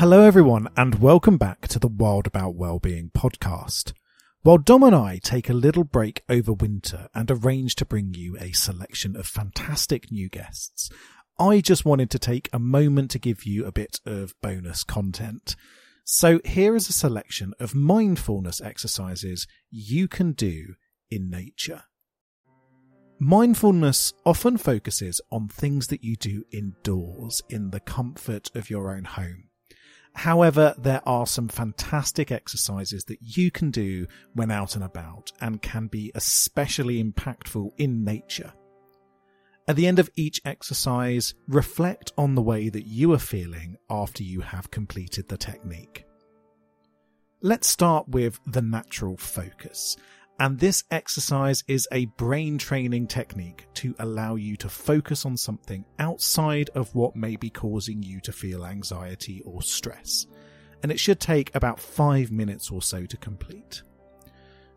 Hello, everyone, and welcome back to the Wild About Wellbeing podcast. While Dom and I take a little break over winter and arrange to bring you a selection of fantastic new guests, I just wanted to take a moment to give you a bit of bonus content. So here is a selection of mindfulness exercises you can do in nature. Mindfulness often focuses on things that you do indoors in the comfort of your own home. However, there are some fantastic exercises that you can do when out and about and can be especially impactful in nature. At the end of each exercise, reflect on the way that you are feeling after you have completed the technique. Let's start with the natural focus. And this exercise is a brain training technique to allow you to focus on something outside of what may be causing you to feel anxiety or stress. And it should take about five minutes or so to complete.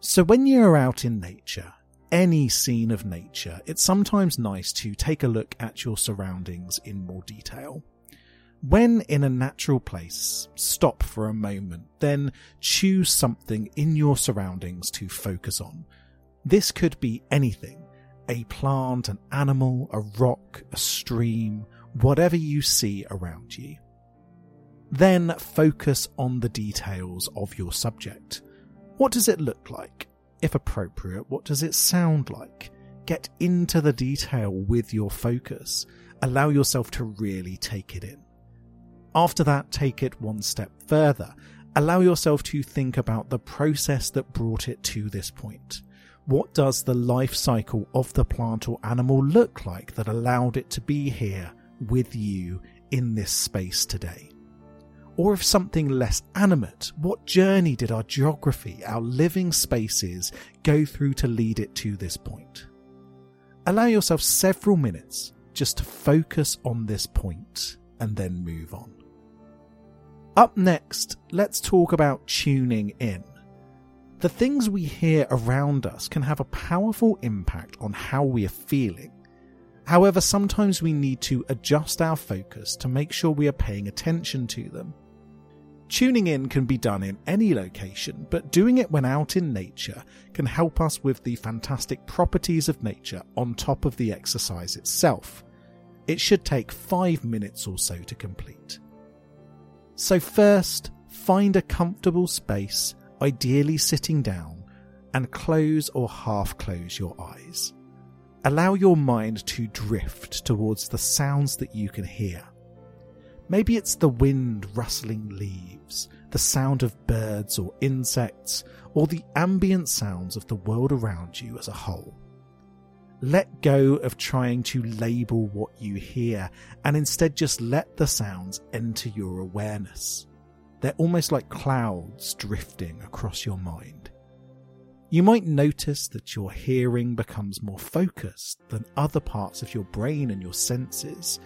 So when you're out in nature, any scene of nature, it's sometimes nice to take a look at your surroundings in more detail. When in a natural place, stop for a moment, then choose something in your surroundings to focus on. This could be anything a plant, an animal, a rock, a stream, whatever you see around you. Then focus on the details of your subject. What does it look like? If appropriate, what does it sound like? Get into the detail with your focus. Allow yourself to really take it in. After that, take it one step further. Allow yourself to think about the process that brought it to this point. What does the life cycle of the plant or animal look like that allowed it to be here with you in this space today? Or if something less animate, what journey did our geography, our living spaces, go through to lead it to this point? Allow yourself several minutes just to focus on this point and then move on. Up next, let's talk about tuning in. The things we hear around us can have a powerful impact on how we are feeling. However, sometimes we need to adjust our focus to make sure we are paying attention to them. Tuning in can be done in any location, but doing it when out in nature can help us with the fantastic properties of nature on top of the exercise itself. It should take five minutes or so to complete. So, first, find a comfortable space, ideally sitting down, and close or half close your eyes. Allow your mind to drift towards the sounds that you can hear. Maybe it's the wind rustling leaves, the sound of birds or insects, or the ambient sounds of the world around you as a whole. Let go of trying to label what you hear and instead just let the sounds enter your awareness. They're almost like clouds drifting across your mind. You might notice that your hearing becomes more focused than other parts of your brain and your senses,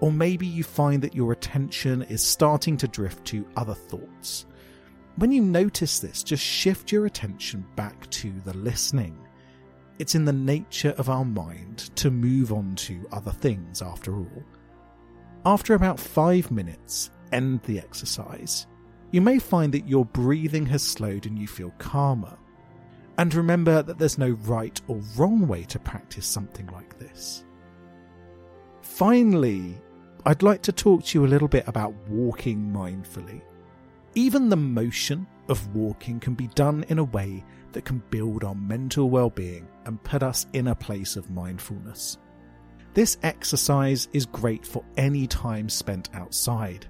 or maybe you find that your attention is starting to drift to other thoughts. When you notice this, just shift your attention back to the listening it's in the nature of our mind to move on to other things after all. After about five minutes, end the exercise. You may find that your breathing has slowed and you feel calmer. And remember that there's no right or wrong way to practice something like this. Finally, I'd like to talk to you a little bit about walking mindfully. Even the motion of walking can be done in a way that can build our mental well being and put us in a place of mindfulness. This exercise is great for any time spent outside.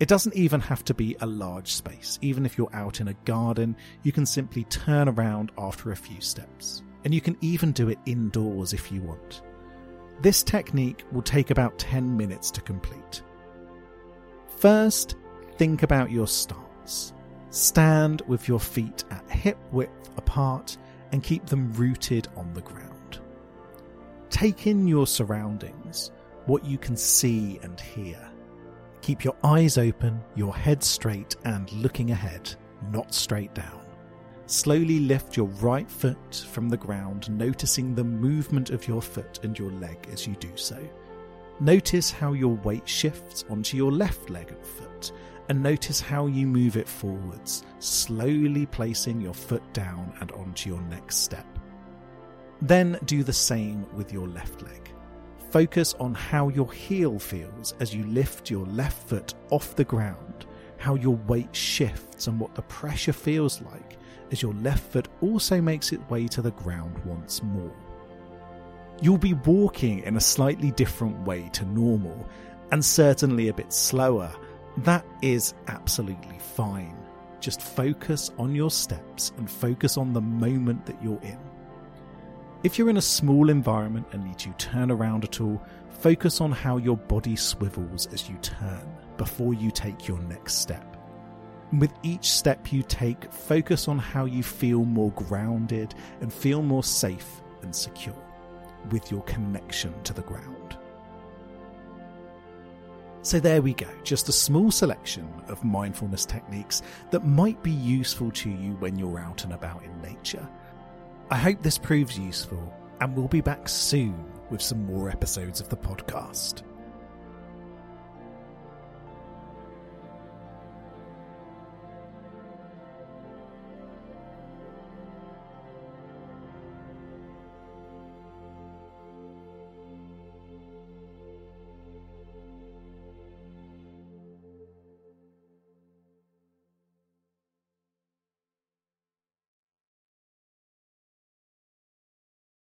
It doesn't even have to be a large space. Even if you're out in a garden, you can simply turn around after a few steps. And you can even do it indoors if you want. This technique will take about 10 minutes to complete. First, think about your stance. Stand with your feet at hip width apart and keep them rooted on the ground. Take in your surroundings, what you can see and hear. Keep your eyes open, your head straight, and looking ahead, not straight down. Slowly lift your right foot from the ground, noticing the movement of your foot and your leg as you do so. Notice how your weight shifts onto your left leg and foot and notice how you move it forwards, slowly placing your foot down and onto your next step. Then do the same with your left leg. Focus on how your heel feels as you lift your left foot off the ground, how your weight shifts, and what the pressure feels like as your left foot also makes its way to the ground once more. You'll be walking in a slightly different way to normal, and certainly a bit slower. That is absolutely fine. Just focus on your steps and focus on the moment that you're in. If you're in a small environment and need to turn around at all, focus on how your body swivels as you turn before you take your next step. With each step you take, focus on how you feel more grounded and feel more safe and secure with your connection to the ground. So, there we go, just a small selection of mindfulness techniques that might be useful to you when you're out and about in nature. I hope this proves useful, and we'll be back soon with some more episodes of the podcast.